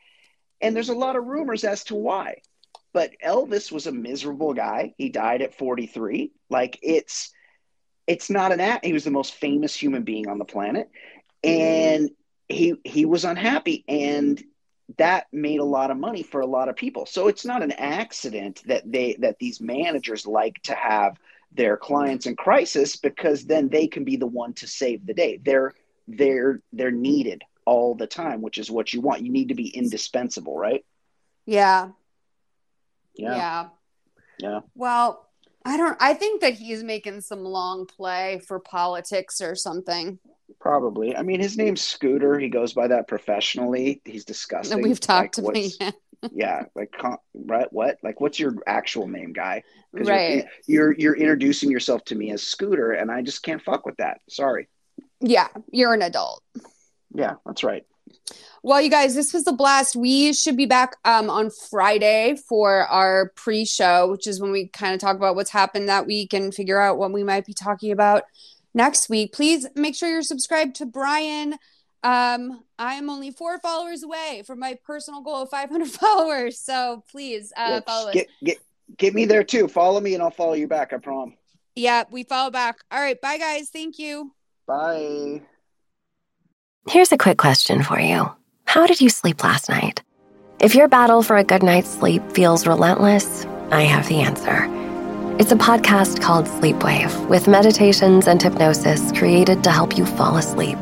and there's a lot of rumors as to why. But Elvis was a miserable guy. He died at 43. Like it's it's not an act. He was the most famous human being on the planet, and he he was unhappy, and that made a lot of money for a lot of people. So it's not an accident that they that these managers like to have their clients in crisis because then they can be the one to save the day. They're they're they're needed all the time, which is what you want. You need to be indispensable, right? Yeah. Yeah. Yeah. Yeah. Well, I don't I think that he's making some long play for politics or something. Probably. I mean, his name's Scooter. He goes by that professionally. He's disgusting. And we've talked Like, to me. yeah, <laughs> like right? What? Like, what's your actual name, guy? Right. You're, you're you're introducing yourself to me as Scooter, and I just can't fuck with that. Sorry. Yeah, you're an adult. Yeah, that's right. Well, you guys, this was a blast. We should be back um, on Friday for our pre show, which is when we kind of talk about what's happened that week and figure out what we might be talking about next week. Please make sure you're subscribed to Brian. Um, I am only four followers away from my personal goal of 500 <laughs> followers. So please uh, Well, follow us. get get get me there too. Follow me, and I'll follow you back. I promise. yeah, we follow back. All right. Bye, guys. Thank you. Bye. Here's a quick question for you How did you sleep last night? If your battle for a good night's sleep feels relentless, I have the answer. It's a podcast called Sleepwave with meditations and hypnosis created to help you fall asleep.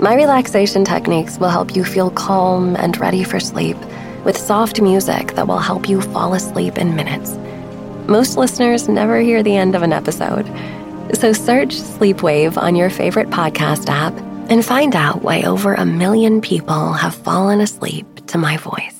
My relaxation techniques will help you feel calm and ready for sleep with soft music that will help you fall asleep in minutes. Most listeners never hear the end of an episode. So search Sleepwave on your favorite podcast app and find out why over a million people have fallen asleep to my voice.